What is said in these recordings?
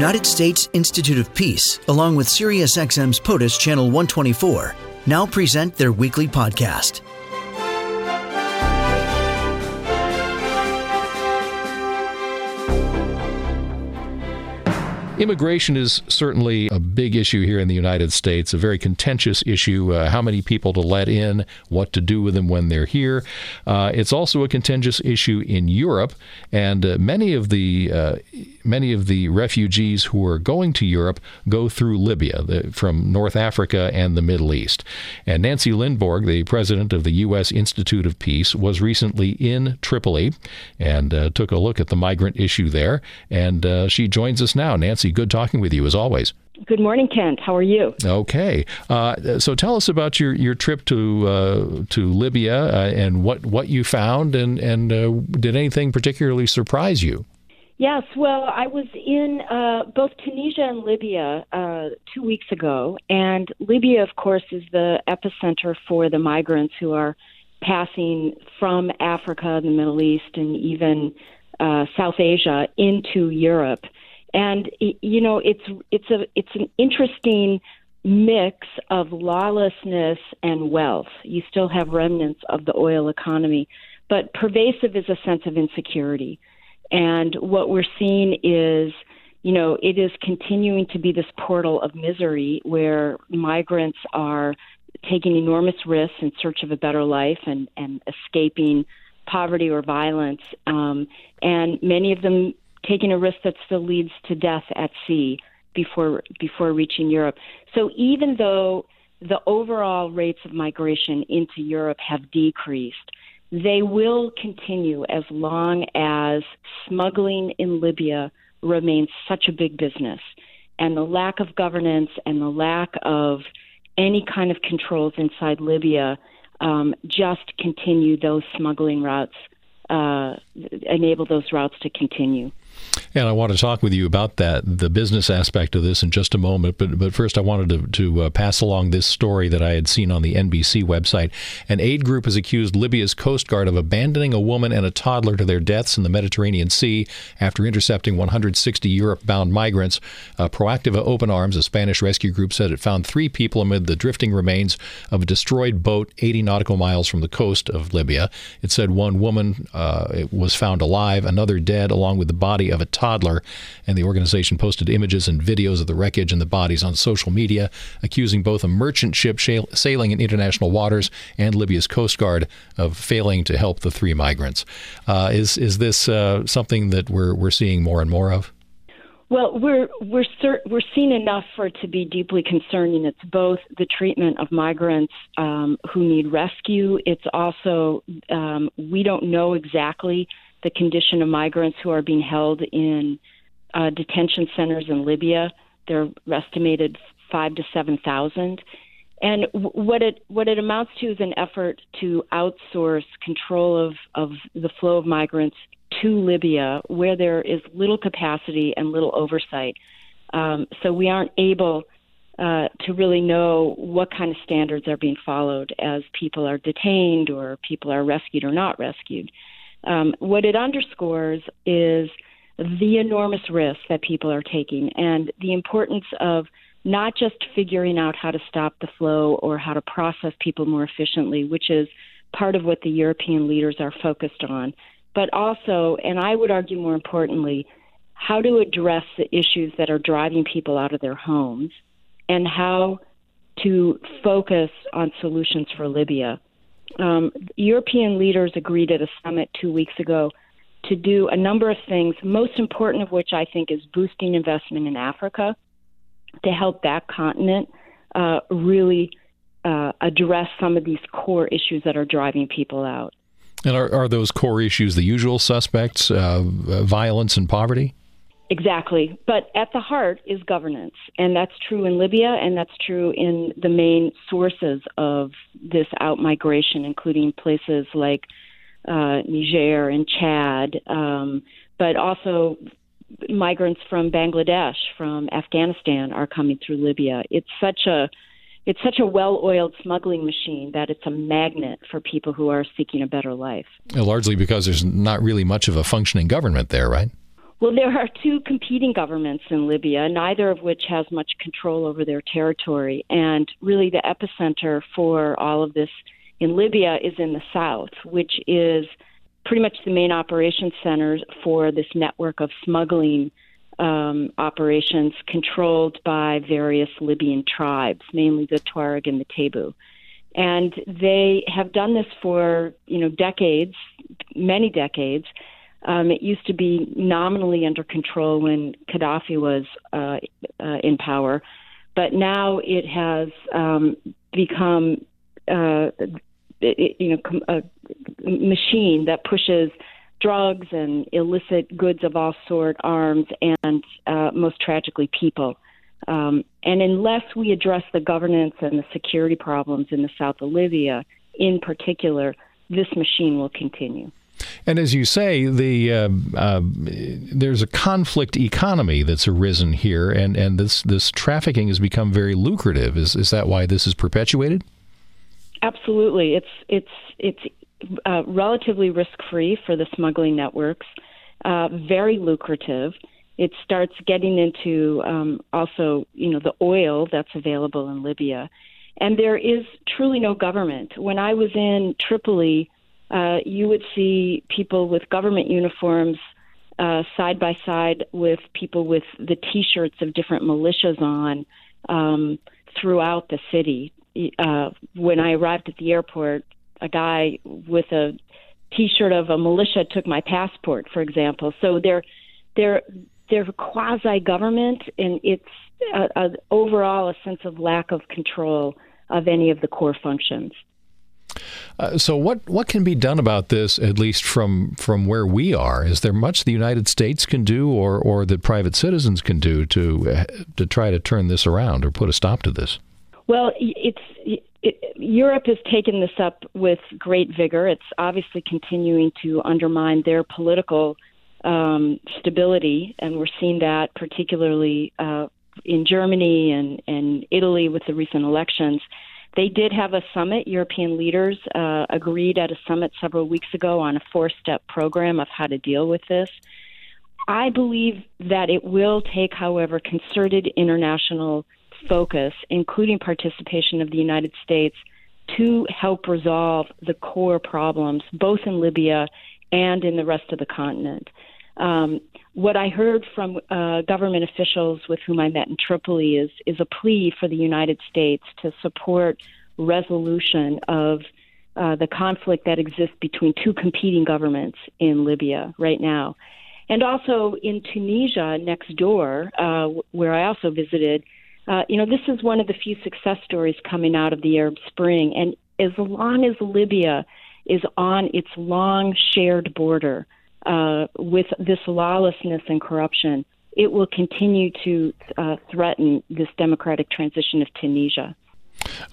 United States Institute of Peace, along with SiriusXM's POTUS Channel 124, now present their weekly podcast. Immigration is certainly a big issue here in the United States, a very contentious issue. Uh, how many people to let in, what to do with them when they're here. Uh, it's also a contentious issue in Europe, and uh, many of the uh, many of the refugees who are going to Europe go through Libya, the, from North Africa and the Middle East. And Nancy Lindborg, the president of the U.S. Institute of Peace, was recently in Tripoli and uh, took a look at the migrant issue there. And uh, she joins us now. Nancy, good talking with you as always. Good morning, Kent. How are you? Okay, uh, so tell us about your, your trip to uh, to Libya uh, and what, what you found, and and uh, did anything particularly surprise you? Yes, well, I was in uh, both Tunisia and Libya uh, two weeks ago, and Libya, of course, is the epicenter for the migrants who are passing from Africa, the Middle East, and even South Asia into Europe and you know it's it's a it's an interesting mix of lawlessness and wealth. You still have remnants of the oil economy, but pervasive is a sense of insecurity. And what we're seeing is, you know, it is continuing to be this portal of misery where migrants are taking enormous risks in search of a better life and, and escaping poverty or violence. Um, and many of them taking a risk that still leads to death at sea before before reaching Europe. So even though the overall rates of migration into Europe have decreased, they will continue as long as smuggling in Libya remains such a big business. And the lack of governance and the lack of any kind of controls inside Libya um, just continue those smuggling routes, uh, enable those routes to continue. And I want to talk with you about that, the business aspect of this in just a moment. But but first, I wanted to, to uh, pass along this story that I had seen on the NBC website. An aid group has accused Libya's Coast Guard of abandoning a woman and a toddler to their deaths in the Mediterranean Sea after intercepting 160 Europe bound migrants. Uh, Proactiva Open Arms, a Spanish rescue group, said it found three people amid the drifting remains of a destroyed boat 80 nautical miles from the coast of Libya. It said one woman uh, was found alive, another dead, along with the body of a toddler. And the organization posted images and videos of the wreckage and the bodies on social media, accusing both a merchant ship sailing in international waters and Libya's Coast Guard of failing to help the three migrants. Uh, is is this uh, something that we're we're seeing more and more of? Well, we're we're we're seeing enough for it to be deeply concerning. It's both the treatment of migrants um, who need rescue. It's also um, we don't know exactly the condition of migrants who are being held in uh, detention centers in Libya. They're estimated five to seven thousand, and what it what it amounts to is an effort to outsource control of of the flow of migrants to Libya, where there is little capacity and little oversight. Um, so we aren't able uh, to really know what kind of standards are being followed as people are detained or people are rescued or not rescued. Um, what it underscores is the enormous risk that people are taking and the importance of not just figuring out how to stop the flow or how to process people more efficiently, which is part of what the European leaders are focused on, but also, and I would argue more importantly, how to address the issues that are driving people out of their homes and how to focus on solutions for Libya um, European leaders agreed at a summit two weeks ago to do a number of things, most important of which I think is boosting investment in Africa to help that continent uh, really uh, address some of these core issues that are driving people out. And are, are those core issues the usual suspects, uh, violence and poverty? Exactly. But at the heart is governance. And that's true in Libya, and that's true in the main sources of this outmigration, including places like uh, Niger and Chad, um, but also migrants from Bangladesh, from Afghanistan are coming through Libya. It's such a it's such a well-oiled smuggling machine that it's a magnet for people who are seeking a better life. Largely because there's not really much of a functioning government there, right? Well, there are two competing governments in Libya, neither of which has much control over their territory. And really, the epicenter for all of this in Libya is in the south, which is pretty much the main operation centers for this network of smuggling um, operations controlled by various Libyan tribes, namely the Tuareg and the Tebu. And they have done this for, you know, decades, many decades. Um, it used to be nominally under control when Gaddafi was uh, uh, in power, but now it has um, become, uh, it, you know, a machine that pushes drugs and illicit goods of all sort, arms, and uh, most tragically, people. Um, and unless we address the governance and the security problems in the south of Libya, in particular, this machine will continue. And as you say, the uh, uh, there's a conflict economy that's arisen here, and, and this this trafficking has become very lucrative. Is is that why this is perpetuated? Absolutely, it's it's it's uh, relatively risk free for the smuggling networks, uh, very lucrative. It starts getting into um, also, you know, the oil that's available in Libya, and there is truly no government. When I was in Tripoli uh, you would see people with government uniforms uh, side by side with people with the T-shirts of different militias on um, throughout the city. Uh, when I arrived at the airport, a guy with a T-shirt of a militia took my passport, for example. So they're they're they're quasi government, and it's a, a, overall a sense of lack of control of any of the core functions. Uh, so what what can be done about this, at least from from where we are? Is there much the United States can do, or or that private citizens can do to to try to turn this around or put a stop to this? Well, it's it, Europe has taken this up with great vigor. It's obviously continuing to undermine their political um, stability, and we're seeing that particularly uh, in Germany and, and Italy with the recent elections. They did have a summit. European leaders uh, agreed at a summit several weeks ago on a four step program of how to deal with this. I believe that it will take, however, concerted international focus, including participation of the United States, to help resolve the core problems, both in Libya and in the rest of the continent. Um, what I heard from uh, government officials with whom I met in Tripoli is is a plea for the United States to support resolution of uh, the conflict that exists between two competing governments in Libya right now, and also in Tunisia next door, uh, where I also visited. Uh, you know, this is one of the few success stories coming out of the Arab Spring, and as long as Libya is on its long shared border uh, with this lawlessness and corruption, it will continue to uh, threaten this democratic transition of Tunisia.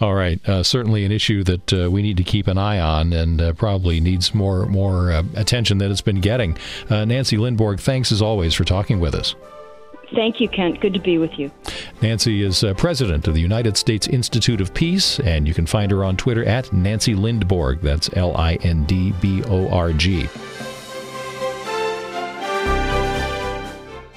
All right, uh, certainly an issue that uh, we need to keep an eye on, and uh, probably needs more more uh, attention than it's been getting. Uh, Nancy Lindborg, thanks as always for talking with us. Thank you, Kent. Good to be with you. Nancy is uh, president of the United States Institute of Peace, and you can find her on Twitter at Nancy Lindborg. That's L I N D B O R G.